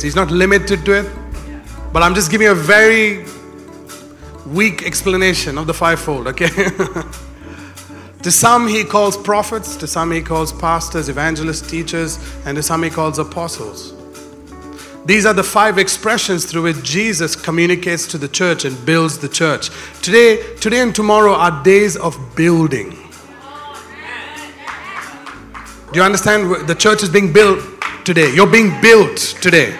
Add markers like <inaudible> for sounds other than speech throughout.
He's not limited to it. But I'm just giving a very weak explanation of the fivefold, okay? <laughs> to some he calls prophets, to some he calls pastors, evangelists, teachers, and to some he calls apostles. These are the five expressions through which Jesus communicates to the church and builds the church. Today, today and tomorrow are days of building. Do you understand? The church is being built today. You're being built today.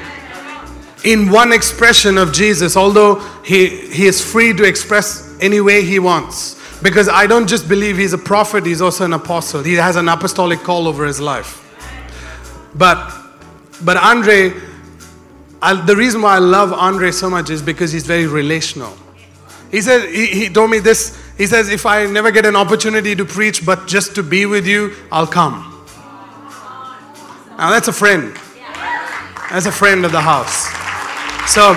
In one expression of Jesus, although he, he is free to express any way he wants. Because I don't just believe he's a prophet, he's also an apostle. He has an apostolic call over his life. But but Andre I, the reason why I love Andre so much is because he's very relational. He said, he, he told me this. He says, if I never get an opportunity to preach, but just to be with you, I'll come. Now that's a friend. That's a friend of the house. So,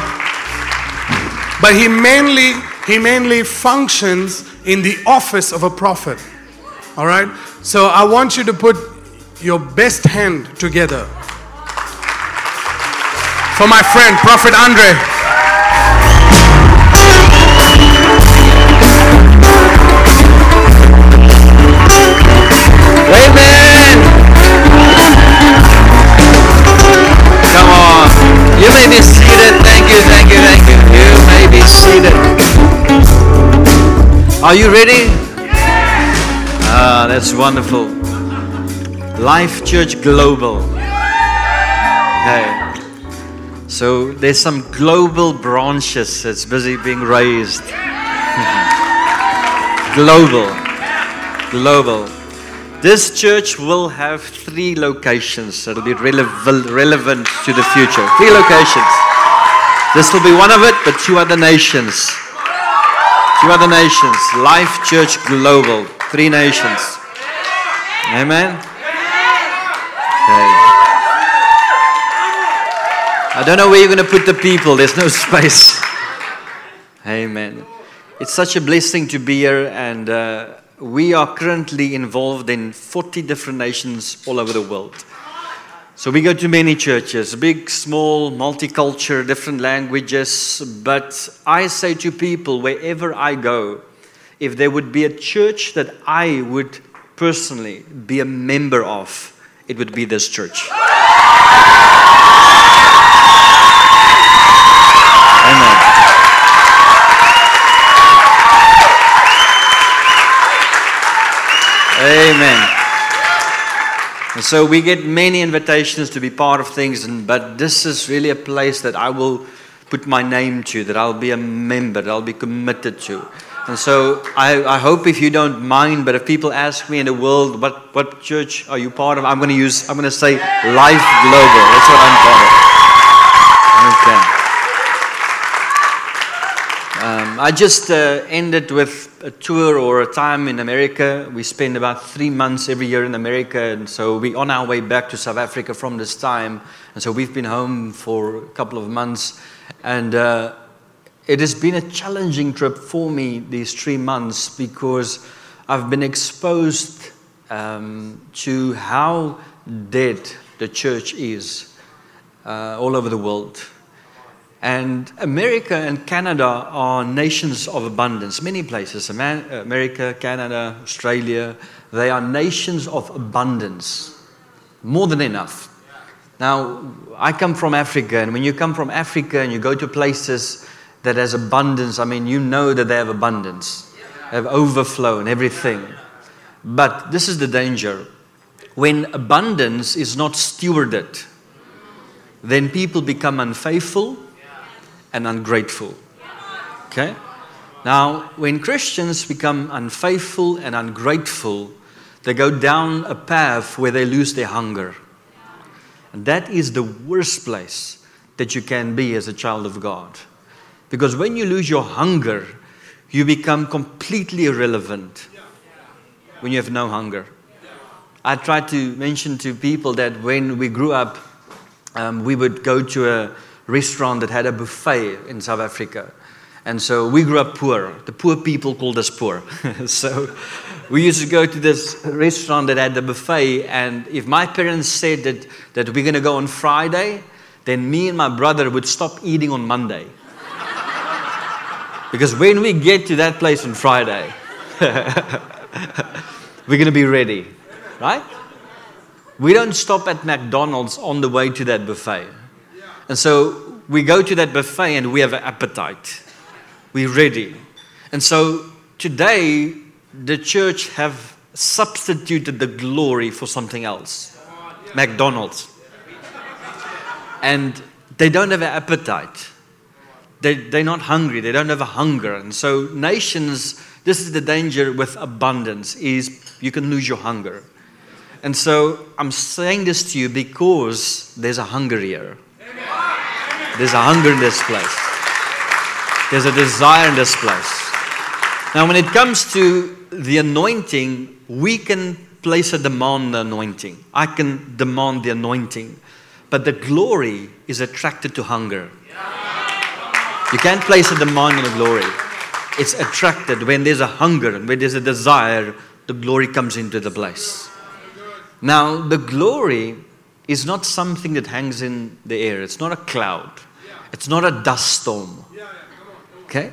but he mainly, he mainly functions in the office of a prophet. All right? So I want you to put your best hand together for my friend, Prophet Andre. Are you ready? Ah, that's wonderful. Life Church Global. Okay. So there's some global branches that's busy being raised. <laughs> global. Global. This church will have three locations that will be relevant, relevant to the future. Three locations. This will be one of it, but two other nations. Two other nations. Life Church Global. Three nations. Amen. Okay. I don't know where you're going to put the people, there's no <laughs> space. Amen. It's such a blessing to be here, and uh, we are currently involved in 40 different nations all over the world. So we go to many churches, big, small, multicultural, different languages. But I say to people, wherever I go, if there would be a church that I would personally be a member of, it would be this church. Amen. Amen. And so we get many invitations to be part of things, and, but this is really a place that I will put my name to, that I'll be a member, that I'll be committed to. And so I, I hope if you don't mind, but if people ask me in the world, what, what church are you part of? I'm going to use, I'm going to say Life Global. That's what I'm part of. Okay. Um, I just uh, ended with a tour or a time in America. We spend about three months every year in America, and so we're on our way back to South Africa from this time. And so we've been home for a couple of months, and uh, it has been a challenging trip for me these three months because I've been exposed um, to how dead the church is uh, all over the world. And America and Canada are nations of abundance, many places. America, Canada, Australia, they are nations of abundance, more than enough. Now, I come from Africa, and when you come from Africa and you go to places that has abundance, I mean, you know that they have abundance, they have overflow and everything. But this is the danger. When abundance is not stewarded, then people become unfaithful and ungrateful. Okay? Now, when Christians become unfaithful and ungrateful, they go down a path where they lose their hunger. And that is the worst place that you can be as a child of God. Because when you lose your hunger, you become completely irrelevant when you have no hunger. I try to mention to people that when we grew up, um, we would go to a restaurant that had a buffet in South Africa. And so we grew up poor. The poor people called us poor. <laughs> so we used to go to this restaurant that had the buffet. And if my parents said that, that we're going to go on Friday, then me and my brother would stop eating on Monday. <laughs> because when we get to that place on Friday, <laughs> we're going to be ready, right? We don't stop at McDonald's on the way to that buffet. And so we go to that buffet and we have an appetite. We're ready. And so today, the church have substituted the glory for something else. McDonald's. And they don't have an appetite. They, they're not hungry. They don't have a hunger. And so nations, this is the danger with abundance, is you can lose your hunger. And so I'm saying this to you because there's a hunger here. There's a hunger in this place. There's a desire in this place. Now, when it comes to the anointing, we can place a demand on the anointing. I can demand the anointing. But the glory is attracted to hunger. You can't place a demand on the glory. It's attracted when there's a hunger and when there's a desire, the glory comes into the place. Now, the glory is not something that hangs in the air, it's not a cloud, it's not a dust storm. Okay?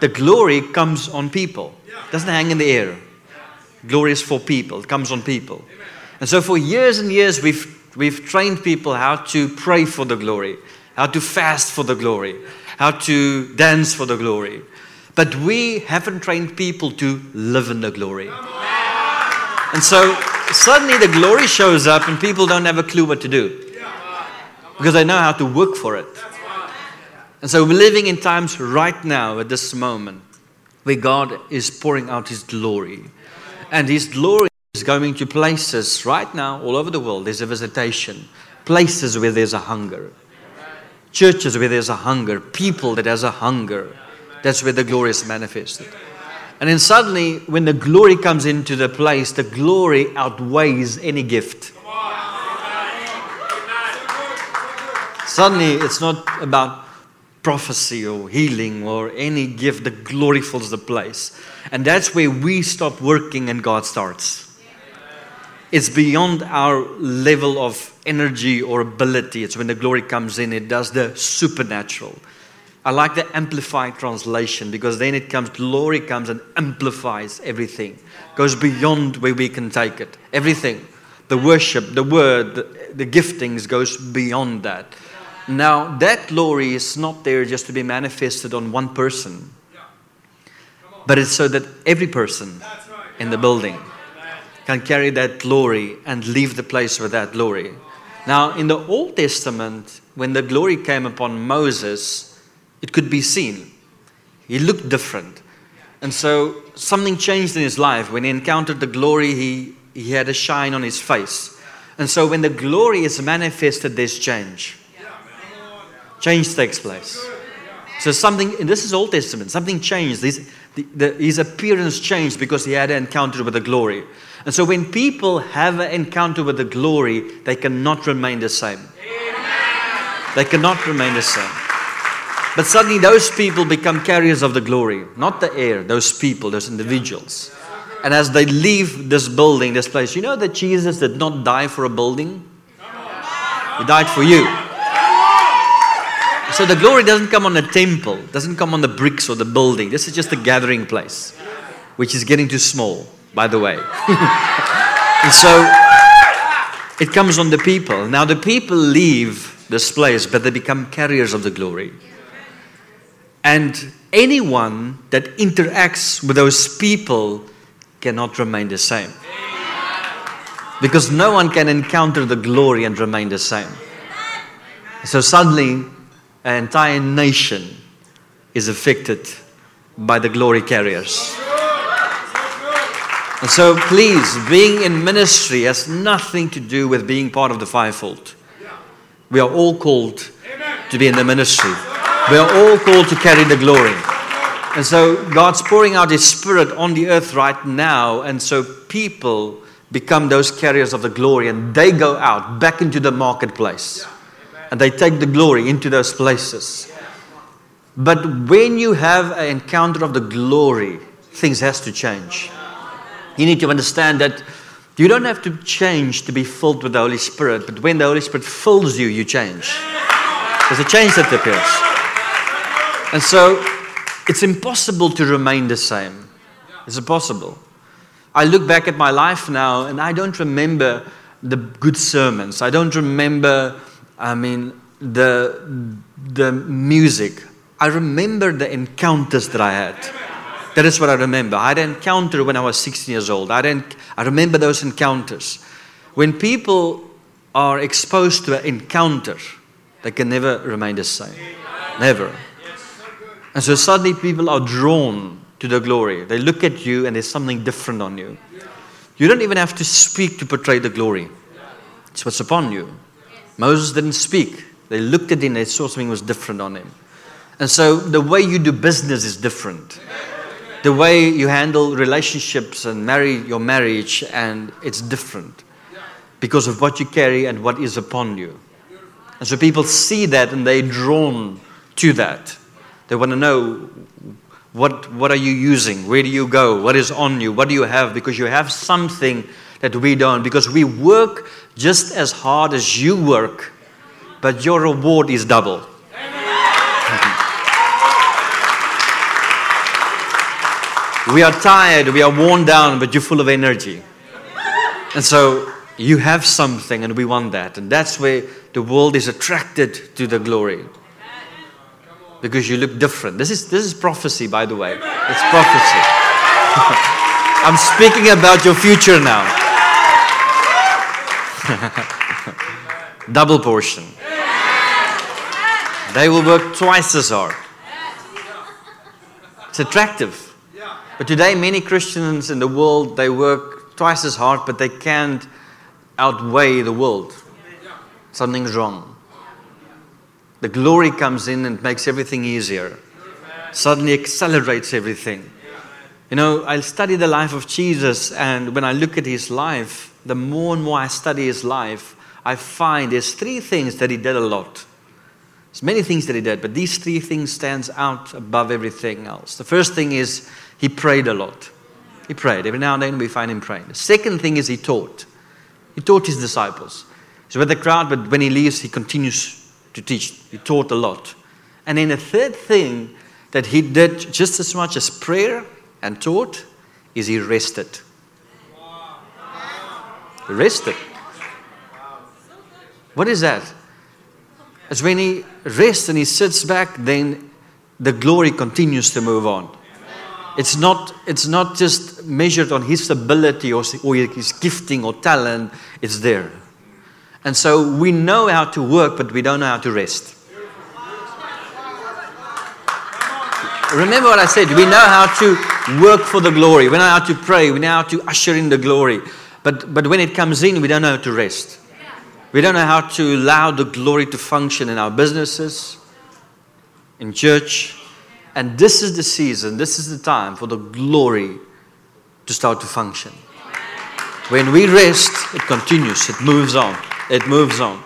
The glory comes on people, it doesn't hang in the air. Glory is for people, it comes on people. And so, for years and years, we've, we've trained people how to pray for the glory, how to fast for the glory, how to dance for the glory. But we haven't trained people to live in the glory. And so suddenly the glory shows up and people don't have a clue what to do because they know how to work for it. And so we're living in times right now at this moment where God is pouring out His glory. And His glory is going to places right now all over the world. There's a visitation, places where there's a hunger, churches where there's a hunger, people that has a hunger. That's where the glory is manifested. And then suddenly, when the glory comes into the place, the glory outweighs any gift. Suddenly, it's not about prophecy or healing or any gift. The glory fills the place. And that's where we stop working and God starts. It's beyond our level of energy or ability. It's when the glory comes in, it does the supernatural. I like the amplified translation because then it comes, glory comes and amplifies everything, goes beyond where we can take it. Everything. The worship, the word, the, the giftings goes beyond that. Now, that glory is not there just to be manifested on one person, but it's so that every person in the building can carry that glory and leave the place with that glory. Now, in the Old Testament, when the glory came upon Moses, it could be seen. He looked different. And so something changed in his life. When he encountered the glory, he, he had a shine on his face. And so when the glory is manifested, there's change. Change takes place. So something, this is Old Testament, something changed. His, the, the, his appearance changed because he had an encounter with the glory. And so when people have an encounter with the glory, they cannot remain the same. They cannot remain the same. But suddenly those people become carriers of the glory, not the air, those people, those individuals. And as they leave this building, this place, you know that Jesus did not die for a building? He died for you. So the glory doesn't come on the temple, doesn't come on the bricks or the building. This is just a gathering place, which is getting too small, by the way. <laughs> and so it comes on the people. Now the people leave this place, but they become carriers of the glory. And anyone that interacts with those people cannot remain the same. Because no one can encounter the glory and remain the same. So suddenly, an entire nation is affected by the glory carriers. And so, please, being in ministry has nothing to do with being part of the fivefold. We are all called to be in the ministry. We are all called to carry the glory. And so God's pouring out His Spirit on the earth right now. And so people become those carriers of the glory and they go out back into the marketplace and they take the glory into those places. But when you have an encounter of the glory, things has to change. You need to understand that you don't have to change to be filled with the Holy Spirit, but when the Holy Spirit fills you, you change. There's a change that appears. And so it's impossible to remain the same. It's impossible. I look back at my life now and I don't remember the good sermons. I don't remember, I mean, the, the music. I remember the encounters that I had. That is what I remember. I had an encounter when I was 16 years old. I, didn't, I remember those encounters. When people are exposed to an encounter, they can never remain the same. Never. And so suddenly people are drawn to the glory. They look at you and there's something different on you. You don't even have to speak to portray the glory. It's what's upon you. Moses didn't speak. They looked at him, and they saw something was different on him. And so the way you do business is different. The way you handle relationships and marry your marriage and it's different because of what you carry and what is upon you. And so people see that and they're drawn to that. They want to know what, what are you using? Where do you go? What is on you? What do you have? Because you have something that we don't. Because we work just as hard as you work, but your reward is double. we are tired, we are worn down, but you're full of energy. And so you have something, and we want that. And that's where the world is attracted to the glory because you look different. This is, this is prophecy, by the way. It's prophecy. <laughs> I'm speaking about your future now. <laughs> Double portion. They will work twice as hard. It's attractive. But today, many Christians in the world, they work twice as hard, but they can't outweigh the world. Something's wrong. The glory comes in and makes everything easier. Suddenly accelerates everything. You know, I study the life of Jesus, and when I look at his life, the more and more I study his life, I find there's three things that he did a lot. There's many things that he did, but these three things stands out above everything else. The first thing is he prayed a lot. He prayed. Every now and then we find him praying. The second thing is he taught. He taught his disciples. He's with the crowd, but when he leaves, he continues to teach. He taught a lot. And then the third thing that he did just as much as prayer and taught is he rested. Rested. What is that? It's when he rests and he sits back, then the glory continues to move on. It's not, it's not just measured on his ability or his gifting or talent, it's there. And so we know how to work, but we don't know how to rest. Remember what I said. We know how to work for the glory. We know how to pray. We know how to usher in the glory. But, but when it comes in, we don't know how to rest. We don't know how to allow the glory to function in our businesses, in church. And this is the season, this is the time for the glory to start to function. When we rest, it continues, it moves on it moves on.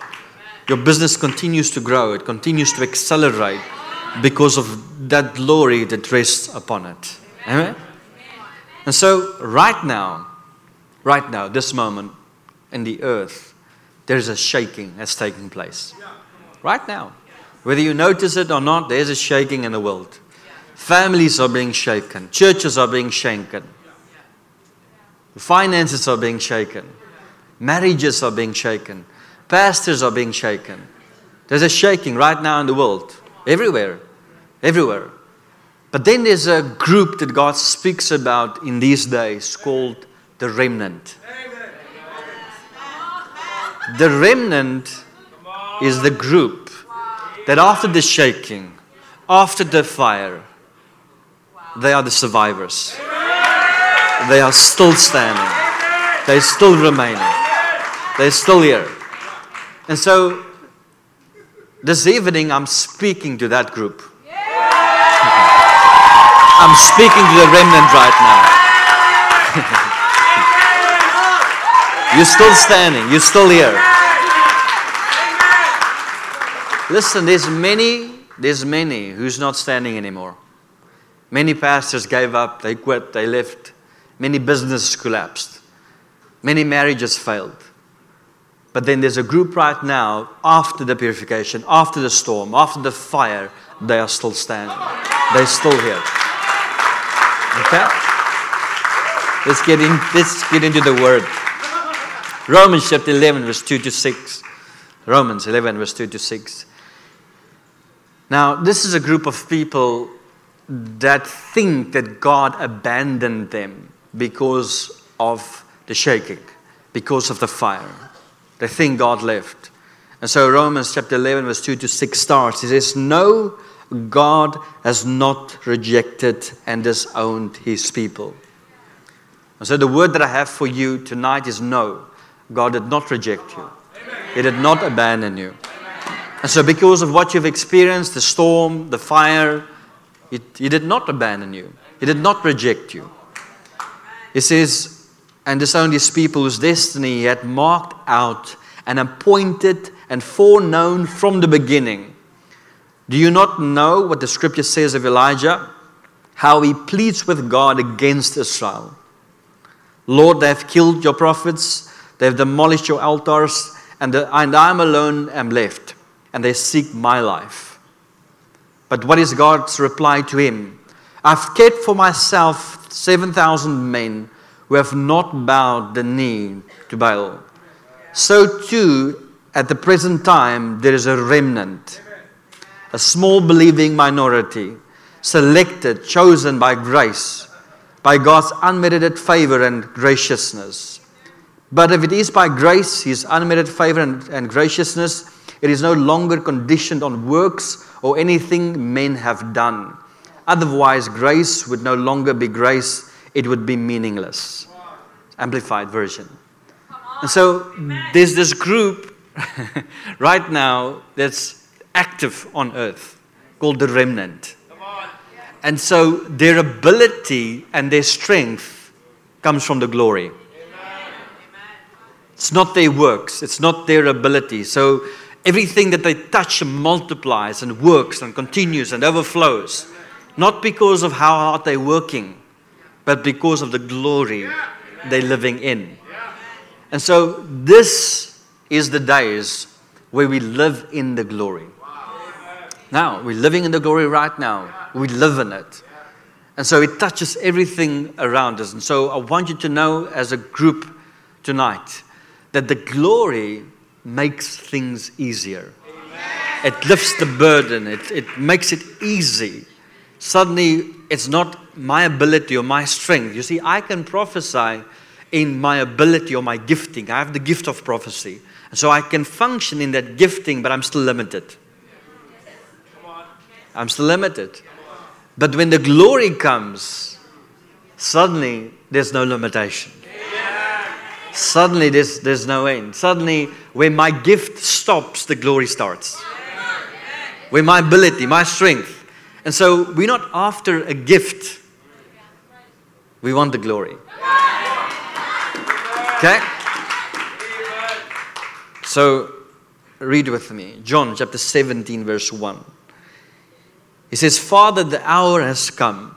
Your business continues to grow, it continues to accelerate because of that glory that rests upon it. Amen? And so, right now, right now, this moment in the earth, there's a shaking that's taking place. Right now. Whether you notice it or not, there's a shaking in the world. Families are being shaken, churches are being shaken, finances are being shaken. Marriages are being shaken. Pastors are being shaken. There's a shaking right now in the world, everywhere, everywhere. But then there's a group that God speaks about in these days called the remnant. The remnant is the group that after the shaking, after the fire, they are the survivors. They are still standing. They're still remaining. They're still here. And so this evening, I'm speaking to that group. <laughs> I'm speaking to the remnant right now. <laughs> you're still standing, you're still here. Listen, there's many, there's many who's not standing anymore. Many pastors gave up, they quit, they left. Many businesses collapsed. Many marriages failed. But then there's a group right now, after the purification, after the storm, after the fire, they are still standing. They're still here. Okay? Let's get, in, let's get into the word. Romans chapter 11, verse 2 to 6. Romans 11, verse 2 to 6. Now, this is a group of people that think that God abandoned them because of the shaking, because of the fire. They think God left. And so Romans chapter 11, verse 2 to 6 starts. It says, No, God has not rejected and disowned his people. And so the word that I have for you tonight is no. God did not reject you, He did not abandon you. And so, because of what you've experienced the storm, the fire he, he did not abandon you, He did not reject you. He says, and disowned his people whose destiny he had marked out and appointed and foreknown from the beginning. Do you not know what the scripture says of Elijah? How he pleads with God against Israel. Lord, they have killed your prophets, they have demolished your altars, and, the, and I'm alone am left, and they seek my life. But what is God's reply to him? I've kept for myself 7,000 men who have not bowed the knee to Baal. So too, at the present time, there is a remnant, a small believing minority, selected, chosen by grace, by God's unmerited favor and graciousness. But if it is by grace, His unmerited favor and, and graciousness, it is no longer conditioned on works or anything men have done. Otherwise, grace would no longer be grace, it would be meaningless. Amplified version. And so there's this group <laughs> right now that's active on earth called the remnant. And so their ability and their strength comes from the glory. It's not their works, it's not their ability. So everything that they touch multiplies and works and continues and overflows. Not because of how hard they're working, but because of the glory they're living in. And so this is the days where we live in the glory. Now, we're living in the glory right now. We live in it. And so it touches everything around us. And so I want you to know as a group tonight that the glory makes things easier. It lifts the burden, it, it makes it easy. Suddenly, it's not my ability or my strength. You see, I can prophesy in my ability or my gifting. I have the gift of prophecy. So I can function in that gifting, but I'm still limited. I'm still limited. But when the glory comes, suddenly there's no limitation. Suddenly there's, there's no end. Suddenly, when my gift stops, the glory starts. When my ability, my strength. And so we're not after a gift, we want the glory. Okay? So read with me. John chapter 17, verse 1. He says, Father, the hour has come.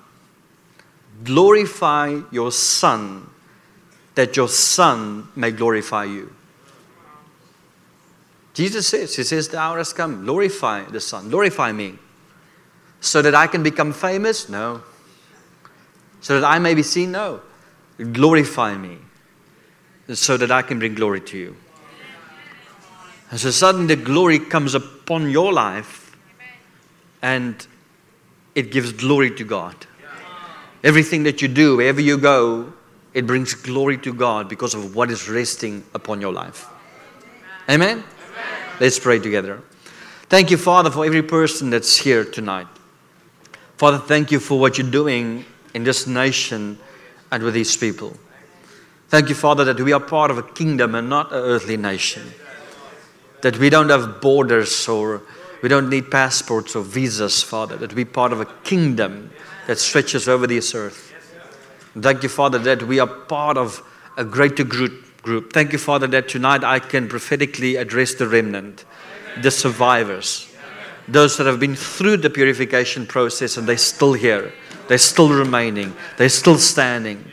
Glorify your Son, that your Son may glorify you. Jesus says, He says, the hour has come. Glorify the Son. Glorify me. So that I can become famous? No. So that I may be seen? No. Glorify me. So that I can bring glory to you. And so suddenly the glory comes upon your life and it gives glory to God. Everything that you do, wherever you go, it brings glory to God because of what is resting upon your life. Amen? Amen? Let's pray together. Thank you, Father, for every person that's here tonight. Father, thank you for what you're doing in this nation and with these people. Thank you, Father, that we are part of a kingdom and not an earthly nation. That we don't have borders or we don't need passports or visas, Father, that we're part of a kingdom that stretches over this earth. Thank you, Father, that we are part of a greater group. Thank you, Father, that tonight I can prophetically address the remnant, the survivors, those that have been through the purification process and they're still here, they're still remaining, they're still standing.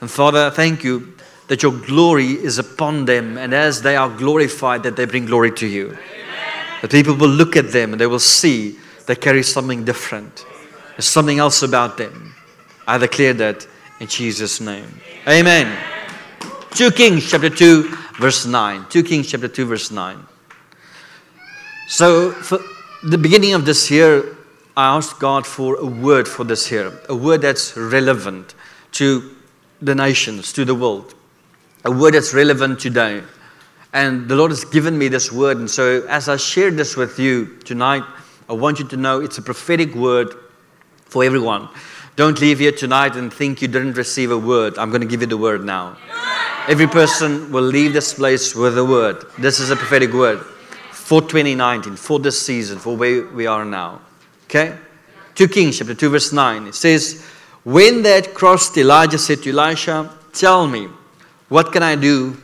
And Father, thank you that your glory is upon them, and as they are glorified, that they bring glory to you. That people will look at them and they will see they carry something different. There's something else about them. I declare that in Jesus' name. Amen. 2 Kings chapter 2, verse 9. 2 Kings chapter 2, verse 9. So, for the beginning of this year, I asked God for a word for this year, a word that's relevant to the nations, to the world, a word that's relevant today. And the Lord has given me this word. And so, as I share this with you tonight, I want you to know it's a prophetic word for everyone. Don't leave here tonight and think you didn't receive a word. I'm going to give you the word now. Every person will leave this place with a word. This is a prophetic word for 2019, for this season, for where we are now. Okay? 2 Kings chapter 2, verse 9. It says, When that crossed, Elijah said to Elisha, Tell me, what can I do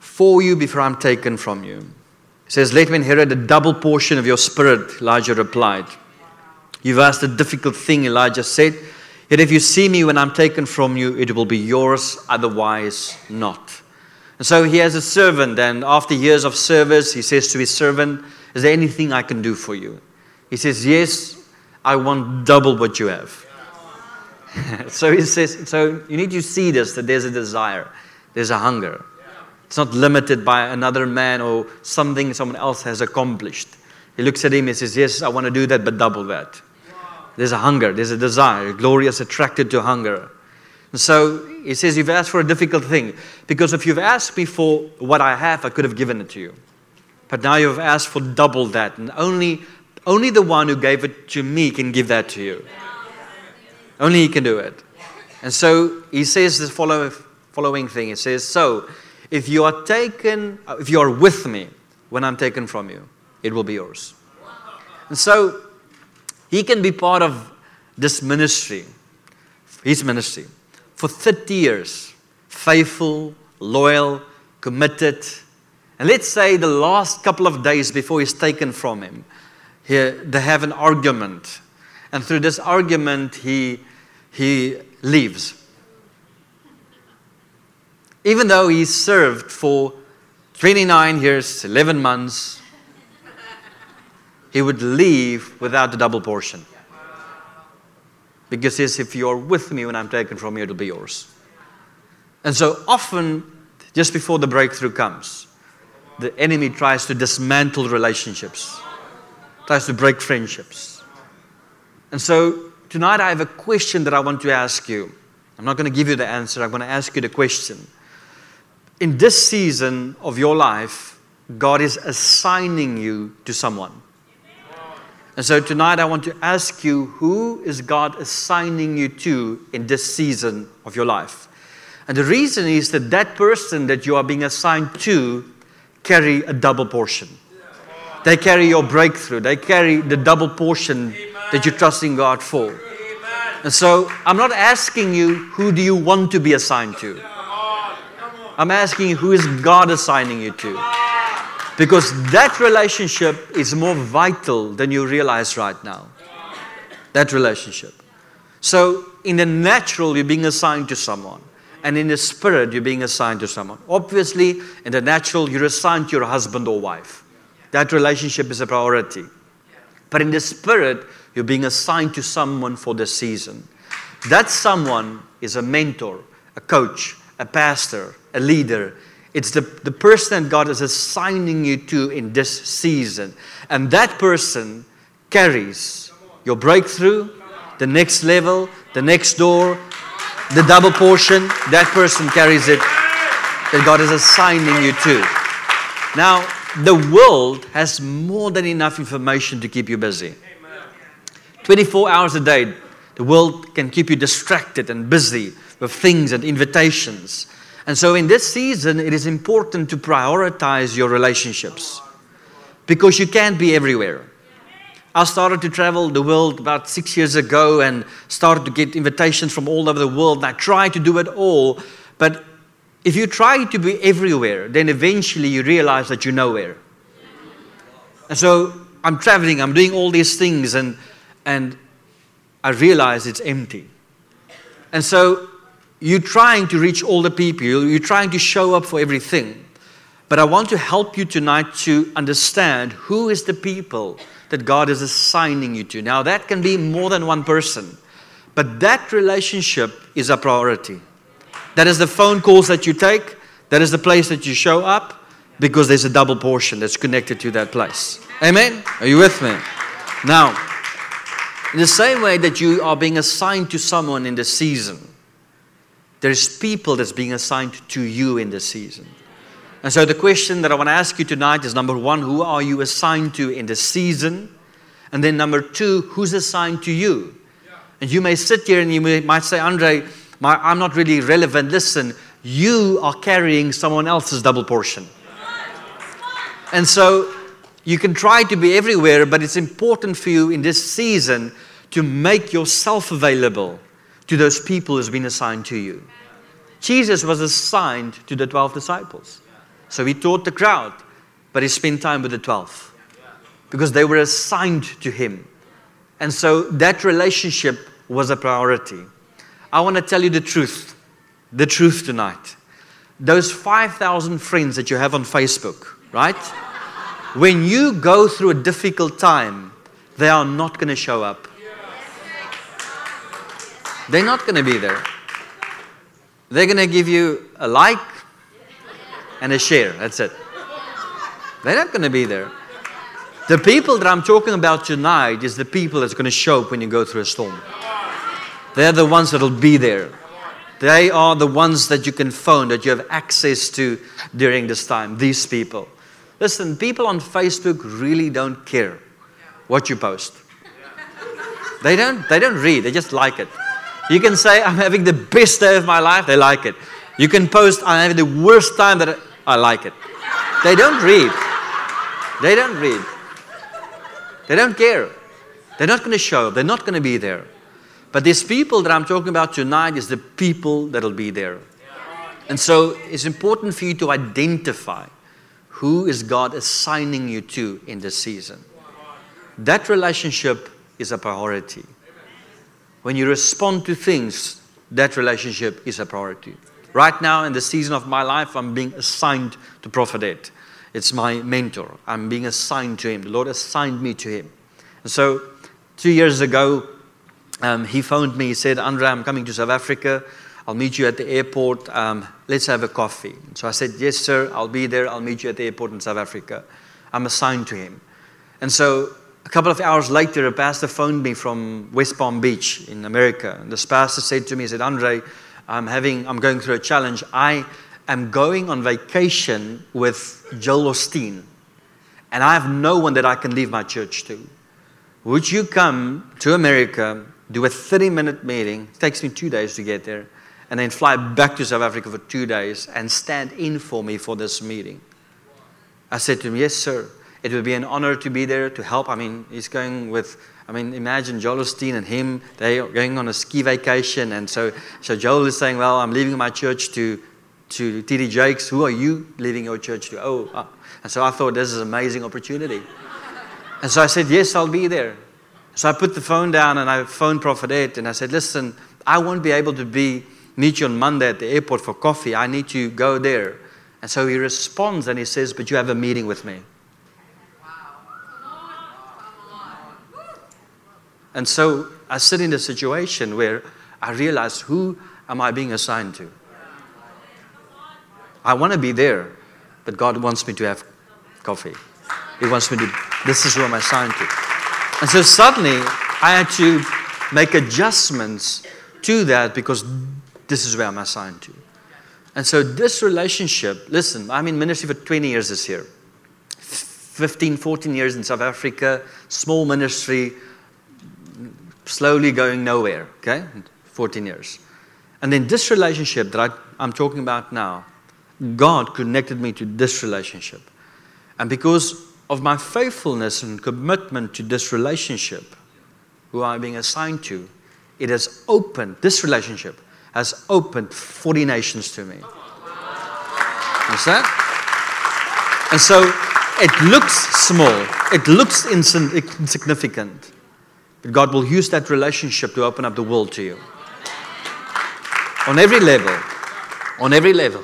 for you before I'm taken from you? It says, Let me inherit a double portion of your spirit, Elijah replied. You've asked a difficult thing, Elijah said. Yet if you see me when I'm taken from you, it will be yours, otherwise not. So he has a servant, and after years of service, he says to his servant, Is there anything I can do for you? He says, Yes, I want double what you have. <laughs> so he says, So you need to see this that there's a desire, there's a hunger. It's not limited by another man or something someone else has accomplished. He looks at him and says, Yes, I want to do that, but double that. There's a hunger, there's a desire. Glory is attracted to hunger. And so he says, You've asked for a difficult thing. Because if you've asked me for what I have, I could have given it to you. But now you've asked for double that. And only, only the one who gave it to me can give that to you. Only he can do it. And so he says the follow, following thing. He says, So if you are taken, uh, if you are with me when I'm taken from you, it will be yours. And so he can be part of this ministry, his ministry, for 30 years. Faithful, loyal, committed. And let's say the last couple of days before he's taken from him, he, they have an argument. And through this argument, he, he leaves. Even though he served for 29 years, 11 months, he would leave without the double portion. Because he says, if you're with me when I'm taken from you, it'll be yours. And so often, just before the breakthrough comes, the enemy tries to dismantle relationships, tries to break friendships. And so tonight I have a question that I want to ask you. I'm not going to give you the answer, I'm going to ask you the question. In this season of your life, God is assigning you to someone. And so tonight I want to ask you who is God assigning you to in this season of your life? And the reason is that that person that you are being assigned to carry a double portion. They carry your breakthrough. They carry the double portion that you're trusting God for. And so I'm not asking you who do you want to be assigned to. I'm asking you who is God assigning you to. Because that relationship is more vital than you realize right now. That relationship. So, in the natural, you're being assigned to someone. And in the spirit, you're being assigned to someone. Obviously, in the natural, you're assigned to your husband or wife. That relationship is a priority. But in the spirit, you're being assigned to someone for the season. That someone is a mentor, a coach, a pastor, a leader, it's the, the person that God is assigning you to in this season. And that person carries your breakthrough, the next level, the next door, the double portion. That person carries it that God is assigning you to. Now, the world has more than enough information to keep you busy. 24 hours a day, the world can keep you distracted and busy with things and invitations. And so, in this season, it is important to prioritize your relationships because you can't be everywhere. I started to travel the world about six years ago and started to get invitations from all over the world. And I tried to do it all, but if you try to be everywhere, then eventually you realize that you're nowhere. And so I'm traveling, I'm doing all these things, and, and I realize it's empty. And so you're trying to reach all the people, you're trying to show up for everything. But I want to help you tonight to understand who is the people that God is assigning you to. Now, that can be more than one person, but that relationship is a priority. That is the phone calls that you take, that is the place that you show up, because there's a double portion that's connected to that place. Amen? Are you with me? Now, in the same way that you are being assigned to someone in the season, there's people that's being assigned to you in this season. And so the question that I want to ask you tonight is number one, who are you assigned to in this season? And then number two, who's assigned to you? And you may sit here and you may, might say, Andre, my, I'm not really relevant. Listen, you are carrying someone else's double portion. And so you can try to be everywhere, but it's important for you in this season to make yourself available to those people who's been assigned to you. Jesus was assigned to the 12 disciples. So he taught the crowd, but he spent time with the 12 because they were assigned to him. And so that relationship was a priority. I want to tell you the truth, the truth tonight. Those 5,000 friends that you have on Facebook, right? When you go through a difficult time, they are not going to show up. They're not going to be there. They're going to give you a like and a share. That's it. They're not going to be there. The people that I'm talking about tonight is the people that's going to show up when you go through a storm. They're the ones that'll be there. They are the ones that you can phone, that you have access to during this time. These people. Listen, people on Facebook really don't care what you post. They don't, they don't read, they just like it. You can say, I'm having the best day of my life, they like it. You can post, I'm having the worst time that I, like it. They don't read. They don't read. They don't care. They're not going to show up, they're not going to be there. But these people that I'm talking about tonight is the people that'll be there. And so it's important for you to identify who is God assigning you to in this season. That relationship is a priority. When you respond to things, that relationship is a priority. Right now, in the season of my life, I'm being assigned to Prophet Ed. It's my mentor. I'm being assigned to him. The Lord assigned me to him. And so, two years ago, um, he phoned me. He said, Andre, I'm coming to South Africa. I'll meet you at the airport. Um, let's have a coffee. So I said, Yes, sir, I'll be there. I'll meet you at the airport in South Africa. I'm assigned to him. And so couple of hours later, a pastor phoned me from West Palm Beach in America. And this pastor said to me, he said, Andre, I'm, having, I'm going through a challenge. I am going on vacation with Joel Osteen, and I have no one that I can leave my church to. Would you come to America, do a 30 minute meeting? It takes me two days to get there and then fly back to South Africa for two days and stand in for me for this meeting. I said to him, Yes, sir. It would be an honor to be there to help. I mean, he's going with, I mean, imagine Joel Osteen and him, they are going on a ski vacation. And so, so Joel is saying, Well, I'm leaving my church to, to TD Jakes. Who are you leaving your church to? Oh, uh. and so I thought this is an amazing opportunity. And so I said, Yes, I'll be there. So I put the phone down and I phoned Prophet Ed and I said, Listen, I won't be able to be meet you on Monday at the airport for coffee. I need to go there. And so he responds and he says, But you have a meeting with me. And so I sit in a situation where I realize who am I being assigned to? I want to be there, but God wants me to have coffee. He wants me to, this is where I'm assigned to. And so suddenly I had to make adjustments to that because this is where I'm assigned to. And so this relationship, listen, I'm in ministry for 20 years this year. 15, 14 years in South Africa, small ministry, slowly going nowhere, okay? 14 years. And then this relationship that I, am talking about now, God connected me to this relationship. And because of my faithfulness and commitment to this relationship, who I'm being assigned to, it has opened, this relationship has opened 40 nations to me. You that? And so it looks small, it looks insignificant, but God will use that relationship to open up the world to you. On every level. On every level.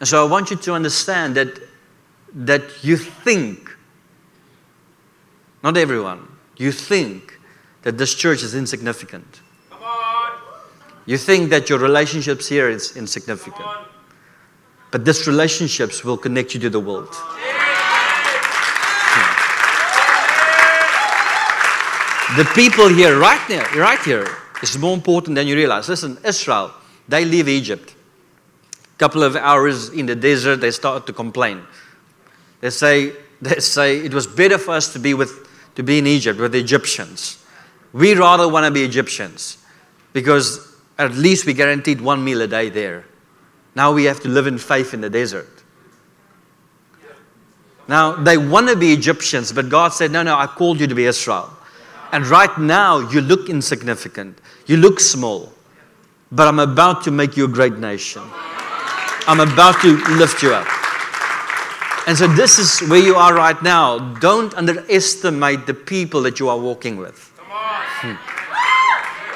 And so I want you to understand that, that you think, not everyone, you think that this church is insignificant. You think that your relationships here is insignificant. But these relationships will connect you to the world. The people here, right here, right here, is more important than you realize. Listen, Israel, they leave Egypt. A couple of hours in the desert, they start to complain. They say, they say it was better for us to be with to be in Egypt with the Egyptians. We rather want to be Egyptians because at least we guaranteed one meal a day there. Now we have to live in faith in the desert. Now they want to be Egyptians, but God said, No, no, I called you to be Israel. And right now you look insignificant, you look small, but I'm about to make you a great nation. I'm about to lift you up. And so this is where you are right now. Don't underestimate the people that you are walking with. Hmm.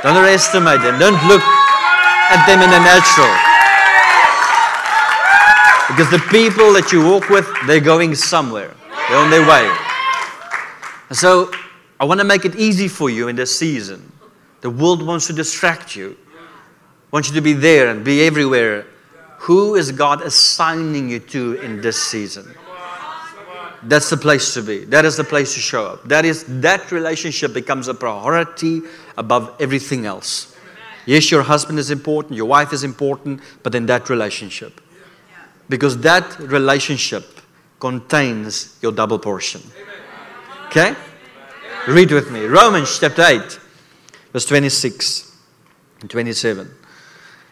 Don't underestimate them. Don't look at them in the natural. Because the people that you walk with, they're going somewhere. They're on their way. And so I want to make it easy for you in this season. The world wants to distract you, wants you to be there and be everywhere. Who is God assigning you to in this season? That's the place to be. That is the place to show up. That is that relationship becomes a priority above everything else. Yes, your husband is important, your wife is important, but then that relationship. Because that relationship contains your double portion. Okay? Read with me. Romans chapter 8, verse 26 and 27.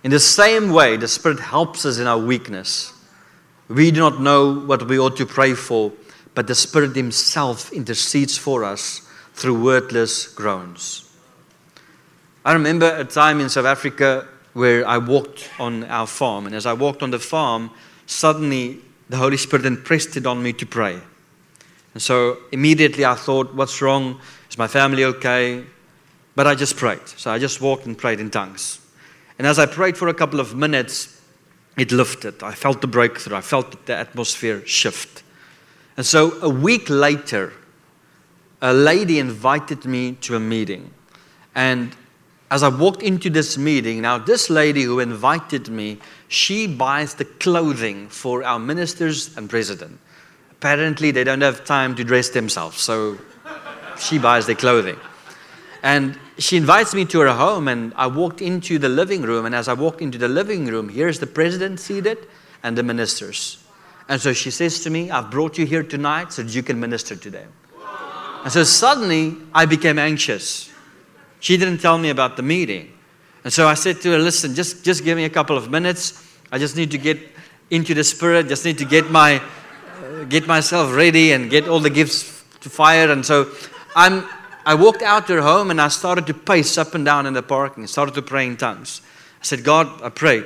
In the same way, the Spirit helps us in our weakness. We do not know what we ought to pray for, but the Spirit Himself intercedes for us through wordless groans. I remember a time in South Africa where I walked on our farm, and as I walked on the farm, suddenly the Holy Spirit impressed it on me to pray. And so immediately I thought, what's wrong? Is my family okay? But I just prayed. So I just walked and prayed in tongues. And as I prayed for a couple of minutes, it lifted. I felt the breakthrough. I felt the atmosphere shift. And so a week later, a lady invited me to a meeting. And as I walked into this meeting, now this lady who invited me, she buys the clothing for our ministers and president. Apparently, they don't have time to dress themselves, so she buys their clothing. And she invites me to her home, and I walked into the living room. And as I walked into the living room, here's the president seated and the ministers. And so she says to me, I've brought you here tonight so that you can minister to them. And so suddenly I became anxious. She didn't tell me about the meeting. And so I said to her, Listen, just, just give me a couple of minutes. I just need to get into the spirit, just need to get my get myself ready and get all the gifts to fire. And so I'm, I walked out to her home and I started to pace up and down in the park and started to pray in tongues. I said, God, I pray.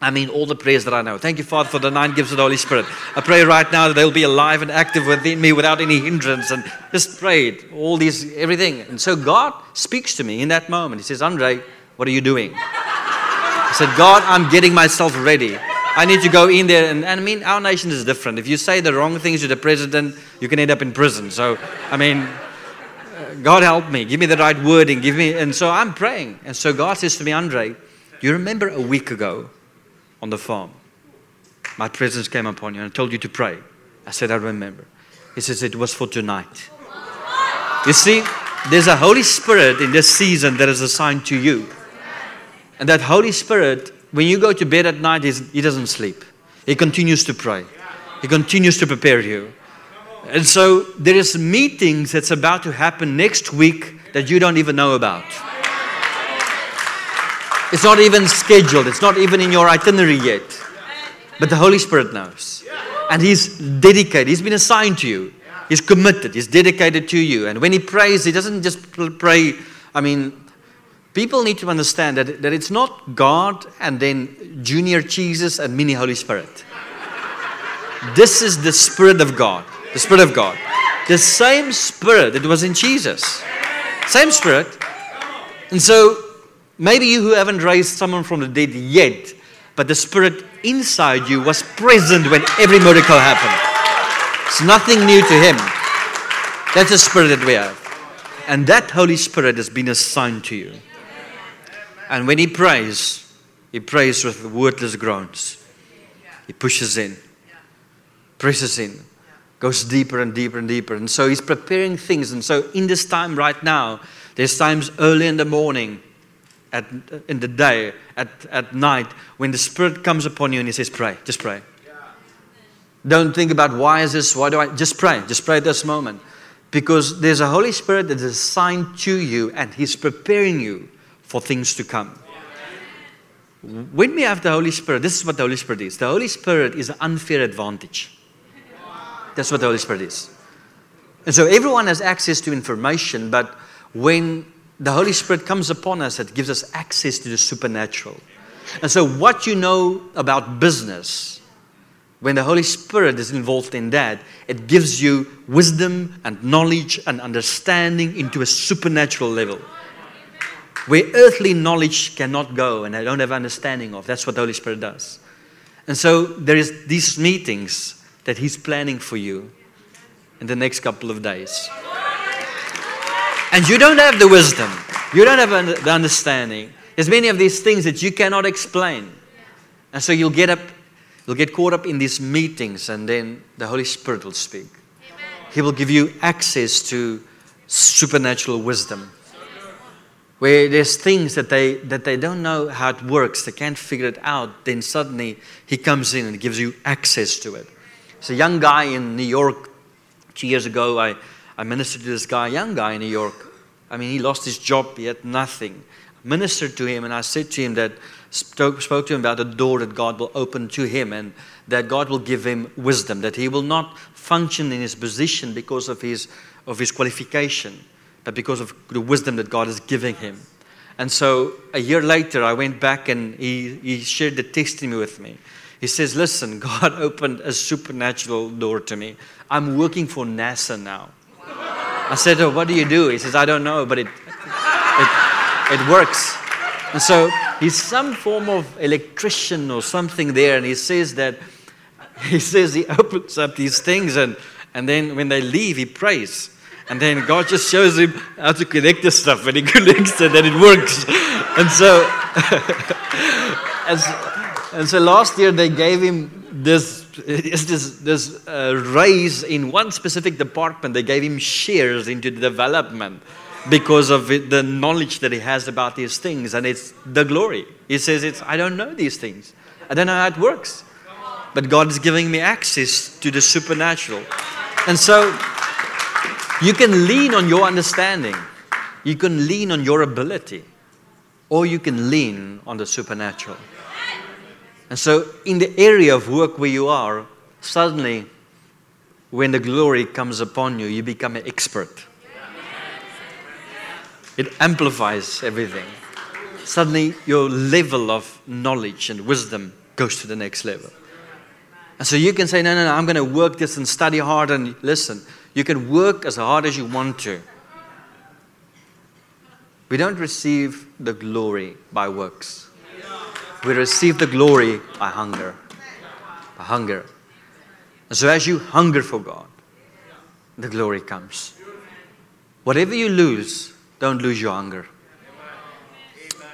I mean, all the prayers that I know. Thank you, Father, for the nine gifts of the Holy Spirit. I pray right now that they'll be alive and active within me without any hindrance. And just prayed all these, everything. And so God speaks to me in that moment. He says, Andre, what are you doing? I said, God, I'm getting myself ready. I need to go in there. And, and, I mean, our nation is different. If you say the wrong things to the president, you can end up in prison. So, I mean, uh, God help me. Give me the right wording. Give me. And so I'm praying. And so God says to me, Andre, you remember a week ago on the farm? My presence came upon you and I told you to pray. I said, I remember. He says, it was for tonight. You see, there's a Holy Spirit in this season that is assigned to you. And that Holy Spirit when you go to bed at night, he doesn't sleep. He continues to pray. He continues to prepare you. And so there is meetings that's about to happen next week that you don't even know about. It's not even scheduled. It's not even in your itinerary yet. But the Holy Spirit knows. And He's dedicated. He's been assigned to you. He's committed. He's dedicated to you. And when He prays, He doesn't just pray, I mean, People need to understand that, that it's not God and then junior Jesus and mini Holy Spirit. This is the Spirit of God. The Spirit of God. The same Spirit that was in Jesus. Same Spirit. And so maybe you who haven't raised someone from the dead yet, but the Spirit inside you was present when every miracle happened. It's nothing new to Him. That's the Spirit that we have. And that Holy Spirit has been assigned to you. And when He prays, He prays with wordless groans. He pushes in, presses in, goes deeper and deeper and deeper. And so He's preparing things. And so in this time right now, there's times early in the morning, at, in the day, at, at night, when the Spirit comes upon you and He says, Pray, just pray. Don't think about why is this, why do I, just pray, just pray this moment. Because there's a Holy Spirit that is assigned to you and He's preparing you for things to come. When we have the Holy Spirit, this is what the Holy Spirit is. The Holy Spirit is an unfair advantage. That's what the Holy Spirit is. And so everyone has access to information, but when the Holy Spirit comes upon us, it gives us access to the supernatural. And so, what you know about business, when the Holy Spirit is involved in that, it gives you wisdom and knowledge and understanding into a supernatural level. Where earthly knowledge cannot go and I don't have understanding of. That's what the Holy Spirit does. And so there is these meetings that He's planning for you in the next couple of days. And you don't have the wisdom, you don't have the understanding. There's many of these things that you cannot explain. And so you'll get up, you'll get caught up in these meetings, and then the Holy Spirit will speak. He will give you access to supernatural wisdom. Where there's things that they that they don't know how it works, they can't figure it out, then suddenly he comes in and gives you access to it. There's a young guy in New York two years ago. I I ministered to this guy, young guy in New York. I mean, he lost his job, he had nothing. I ministered to him, and I said to him that, spoke, spoke to him about the door that God will open to him, and that God will give him wisdom, that he will not function in his position because of his, of his qualification, but because of the wisdom that God is giving him. And so a year later, I went back and he, he shared the testimony with me. He says, Listen, <laughs> God opened a supernatural door to me. I'm working for NASA now. I said, oh, What do you do? He says, I don't know, but it, it, it works. And so he's some form of electrician or something there, and he says that <laughs> he says he opens up these things, and, and then when they leave, he prays. And then God just shows him how to connect the stuff, and he <laughs> connects it, and it works. And so, <laughs> and, and so last year they gave him this is this, this uh, raise in one specific department. They gave him shares into the development because of it, the knowledge that he has about these things, and it's the glory. He says, "It's I don't know these things. I don't know how it works, but God is giving me access to the supernatural." And so, you can lean on your understanding, you can lean on your ability, or you can lean on the supernatural. And so, in the area of work where you are, suddenly, when the glory comes upon you, you become an expert. It amplifies everything. Suddenly, your level of knowledge and wisdom goes to the next level. And so you can say, No, no, no, I'm going to work this and study hard and listen. You can work as hard as you want to. We don't receive the glory by works. We receive the glory by hunger. By hunger. And so as you hunger for God, the glory comes. Whatever you lose, don't lose your hunger.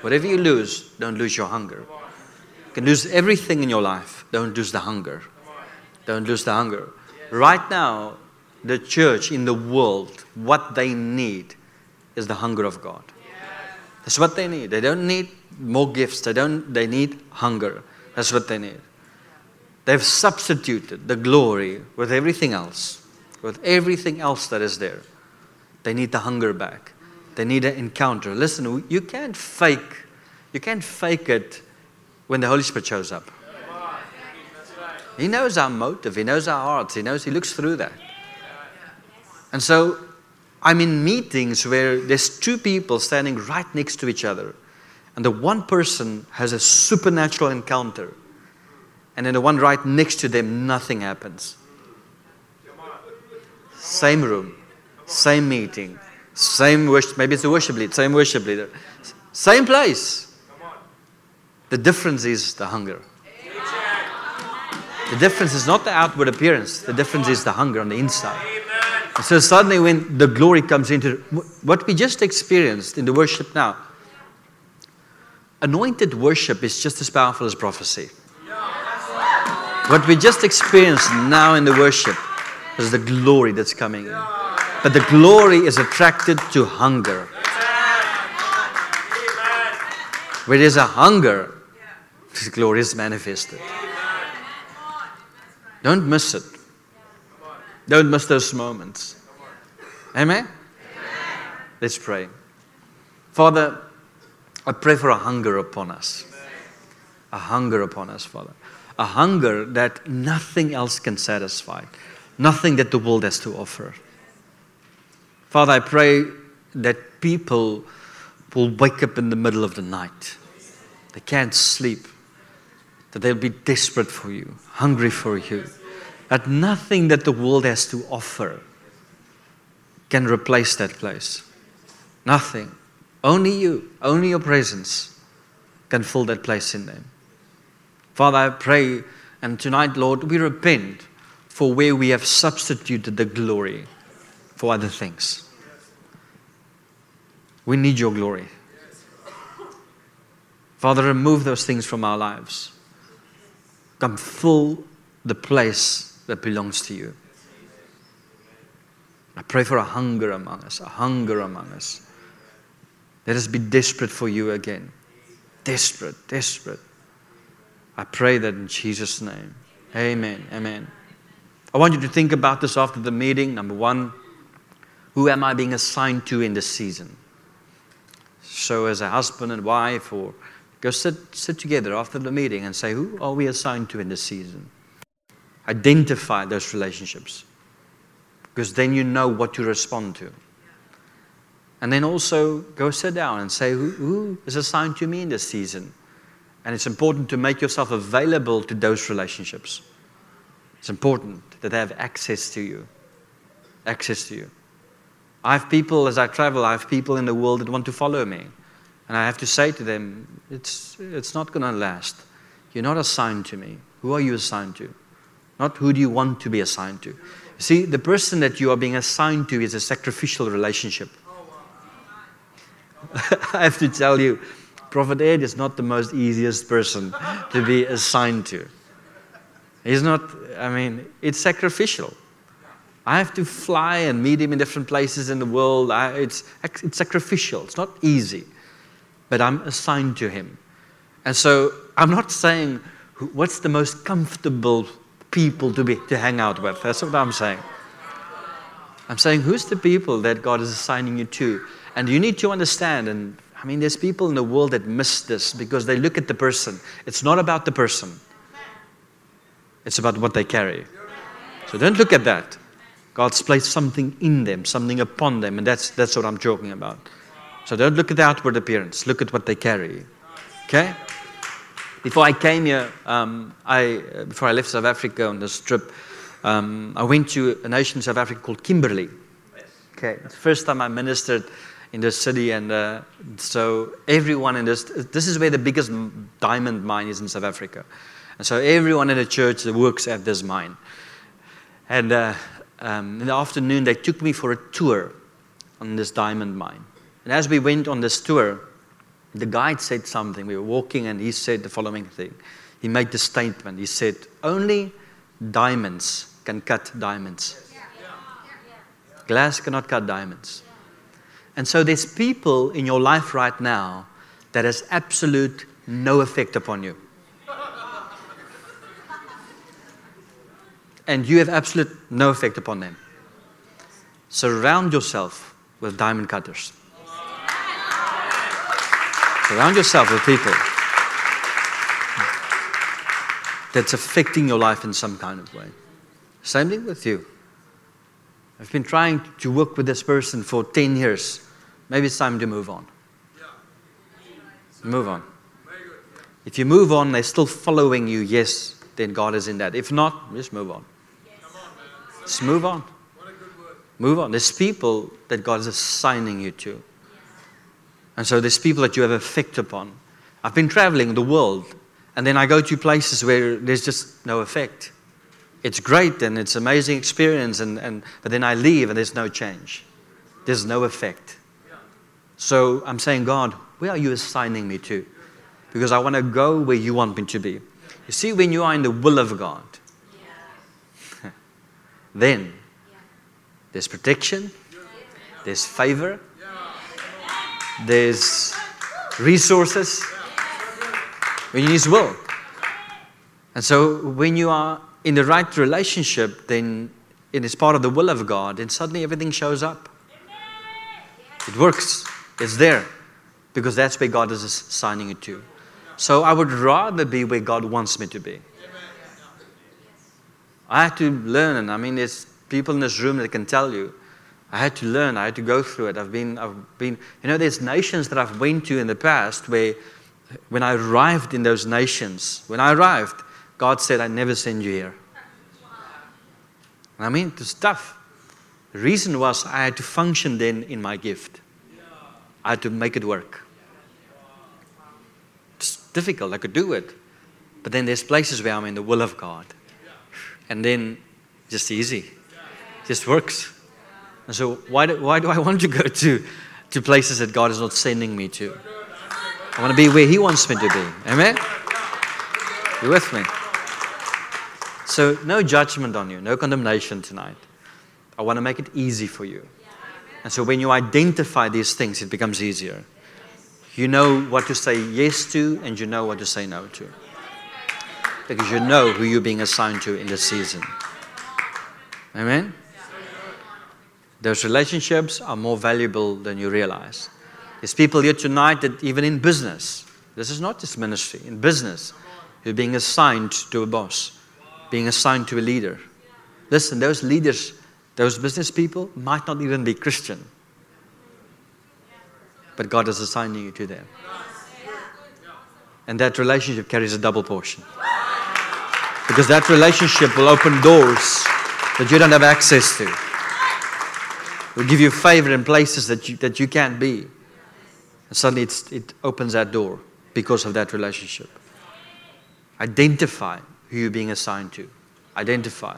Whatever you lose, don't lose your hunger. You can lose everything in your life, don't lose the hunger. Don't lose the hunger. Right now, the church in the world, what they need is the hunger of God. That's what they need. They don't need more gifts. They don't they need hunger. That's what they need. They've substituted the glory with everything else. With everything else that is there. They need the hunger back. They need an encounter. Listen, you can't fake you can't fake it when the Holy Spirit shows up. He knows our motive, he knows our hearts, he knows he looks through that. And so I'm in meetings where there's two people standing right next to each other and the one person has a supernatural encounter, and then the one right next to them, nothing happens. Same room, same meeting, same worship, maybe it's a worship leader, same worship leader, Same place. The difference is the hunger. The difference is not the outward appearance, the difference is the hunger on the inside. So suddenly, when the glory comes into what we just experienced in the worship now, anointed worship is just as powerful as prophecy. What we just experienced now in the worship is the glory that's coming in. But the glory is attracted to hunger. Where there's a hunger, His glory is manifested. Don't miss it. Don't miss those moments. Amen? Let's pray. Father, I pray for a hunger upon us. A hunger upon us, Father. A hunger that nothing else can satisfy, nothing that the world has to offer. Father, I pray that people will wake up in the middle of the night. They can't sleep, that they'll be desperate for you, hungry for you that nothing that the world has to offer can replace that place. Nothing. Only you, only your presence can fill that place in them. Father, I pray, and tonight, Lord, we repent for where we have substituted the glory for other things. We need your glory. Father, remove those things from our lives. Come fill the place that belongs to you. I pray for a hunger among us, a hunger among us. Let us be desperate for you again. Desperate, desperate. I pray that in Jesus' name. Amen. Amen. I want you to think about this after the meeting. Number one, who am I being assigned to in this season? So, as a husband and wife, or go sit, sit together after the meeting and say, Who are we assigned to in this season? Identify those relationships because then you know what to respond to. And then also go sit down and say, who, who is assigned to me in this season? And it's important to make yourself available to those relationships. It's important that they have access to you. Access to you. I have people, as I travel, I have people in the world that want to follow me. And I have to say to them, it's, it's not going to last. You're not assigned to me. Who are you assigned to? Not who do you want to be assigned to. See, the person that you are being assigned to is a sacrificial relationship. <laughs> I have to tell you, Prophet Ed is not the most easiest person to be assigned to. He's not, I mean, it's sacrificial. I have to fly and meet him in different places in the world. I, it's, it's sacrificial, it's not easy. But I'm assigned to him. And so I'm not saying what's the most comfortable people to, be, to hang out with. That's what I'm saying. I'm saying, who's the people that God is assigning you to? And you need to understand, and I mean, there's people in the world that miss this because they look at the person. It's not about the person, it's about what they carry. So don't look at that. God's placed something in them, something upon them, and that's, that's what I'm talking about. So don't look at the outward appearance, look at what they carry. Okay? Before I came here, um, I, before I left South Africa on this trip, um, I went to a nation in South Africa called Kimberley. Okay, the first time I ministered in this city, and uh, so everyone in this, this is where the biggest diamond mine is in South Africa. And so everyone in the church that works at this mine. And uh, um, in the afternoon, they took me for a tour on this diamond mine. And as we went on this tour, the guide said something. We were walking, and he said the following thing. He made the statement. He said, Only diamonds can cut diamonds. Glass cannot cut diamonds. And so there's people in your life right now that has absolute no effect upon you. And you have absolute no effect upon them. Surround yourself with diamond cutters. Surround yourself with people that's affecting your life in some kind of way. Same thing with you. I've been trying to work with this person for 10 years. Maybe it's time to move on. Move on. If you move on, they're still following you, yes, then God is in that. If not, just move on. Just move on. Move on. There's people that God is assigning you to. And so there's people that you have effect upon. I've been traveling the world, and then I go to places where there's just no effect. It's great and it's amazing experience, and, and, but then I leave and there's no change. There's no effect. So I'm saying, God, where are you assigning me to? Because I want to go where you want me to be. You see, when you are in the will of God, <laughs> then there's protection, there's favor, there's resources when you will. And so when you are in the right relationship, then it is part of the will of God, and suddenly everything shows up. It works, it's there, because that's where God is assigning it to. So I would rather be where God wants me to be. I had to learn, and I mean, there's people in this room that can tell you. I had to learn. I had to go through it. I've been, I've been. You know, there's nations that I've went to in the past where, when I arrived in those nations, when I arrived, God said, "I never send you here." I mean, it was tough. The reason was I had to function then in my gift. I had to make it work. It's difficult. I could do it, but then there's places where I'm in the will of God and then just easy. Just works. And so why do, why do I want to go to, to places that God is not sending me to? I want to be where He wants me to be. Amen? You with me? So no judgment on you, no condemnation tonight. I want to make it easy for you. And so when you identify these things, it becomes easier. You know what to say yes to, and you know what to say no to because you know who you're being assigned to in this season. Amen? Those relationships are more valuable than you realize. There's people here tonight that, even in business, this is not just ministry, in business, you're being assigned to a boss, being assigned to a leader. Listen, those leaders, those business people might not even be Christian, but God is assigning you to them. And that relationship carries a double portion. Because that relationship will open doors that you don't have access to. Will give you favor in places that you, that you can't be. And suddenly it opens that door because of that relationship. Identify who you're being assigned to. Identify.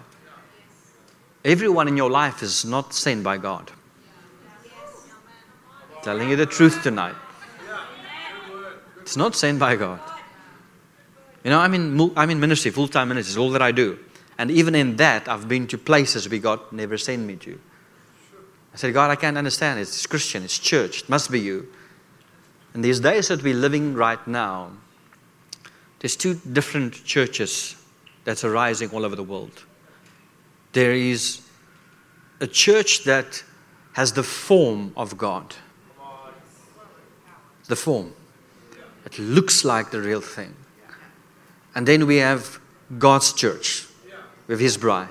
Everyone in your life is not sent by God. Telling you the truth tonight. It's not sent by God. You know, I'm in, I'm in ministry, full time ministry, is all that I do. And even in that, I've been to places where God never sent me to. I said, God, I can't understand. It's Christian, it's church, it must be you. In these days that we're living right now, there's two different churches that's arising all over the world. There is a church that has the form of God. The form. It looks like the real thing. And then we have God's church with his bride.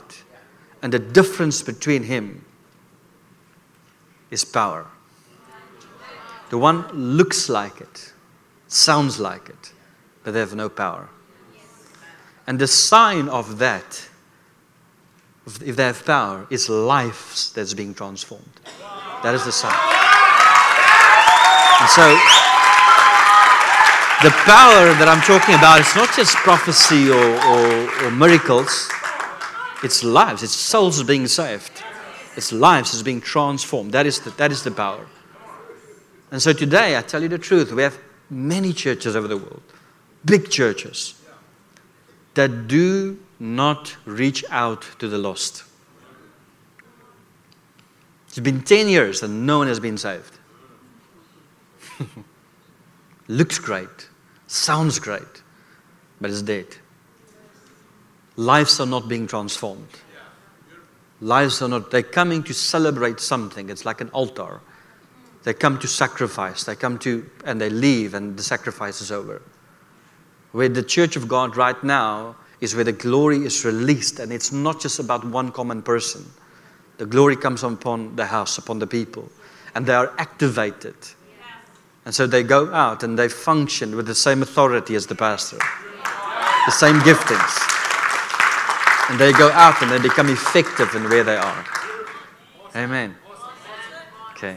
And the difference between him is power. The one looks like it, sounds like it, but they have no power. And the sign of that, if they have power, is lives that's being transformed. That is the sign. And so, the power that I'm talking about is not just prophecy or, or, or miracles, it's lives, it's souls being saved, it's lives is being transformed. That is, the, that is the power. And so today, I tell you the truth, we have many churches over the world, big churches, that do not reach out to the lost. It's been 10 years and no one has been saved. <laughs> Looks great. Sounds great, but it's dead. Lives are not being transformed. Lives are not, they're coming to celebrate something. It's like an altar. They come to sacrifice. They come to, and they leave, and the sacrifice is over. Where the church of God right now is where the glory is released, and it's not just about one common person. The glory comes upon the house, upon the people, and they are activated and so they go out and they function with the same authority as the pastor, the same giftings. And they go out and they become effective in where they are. Amen. Okay.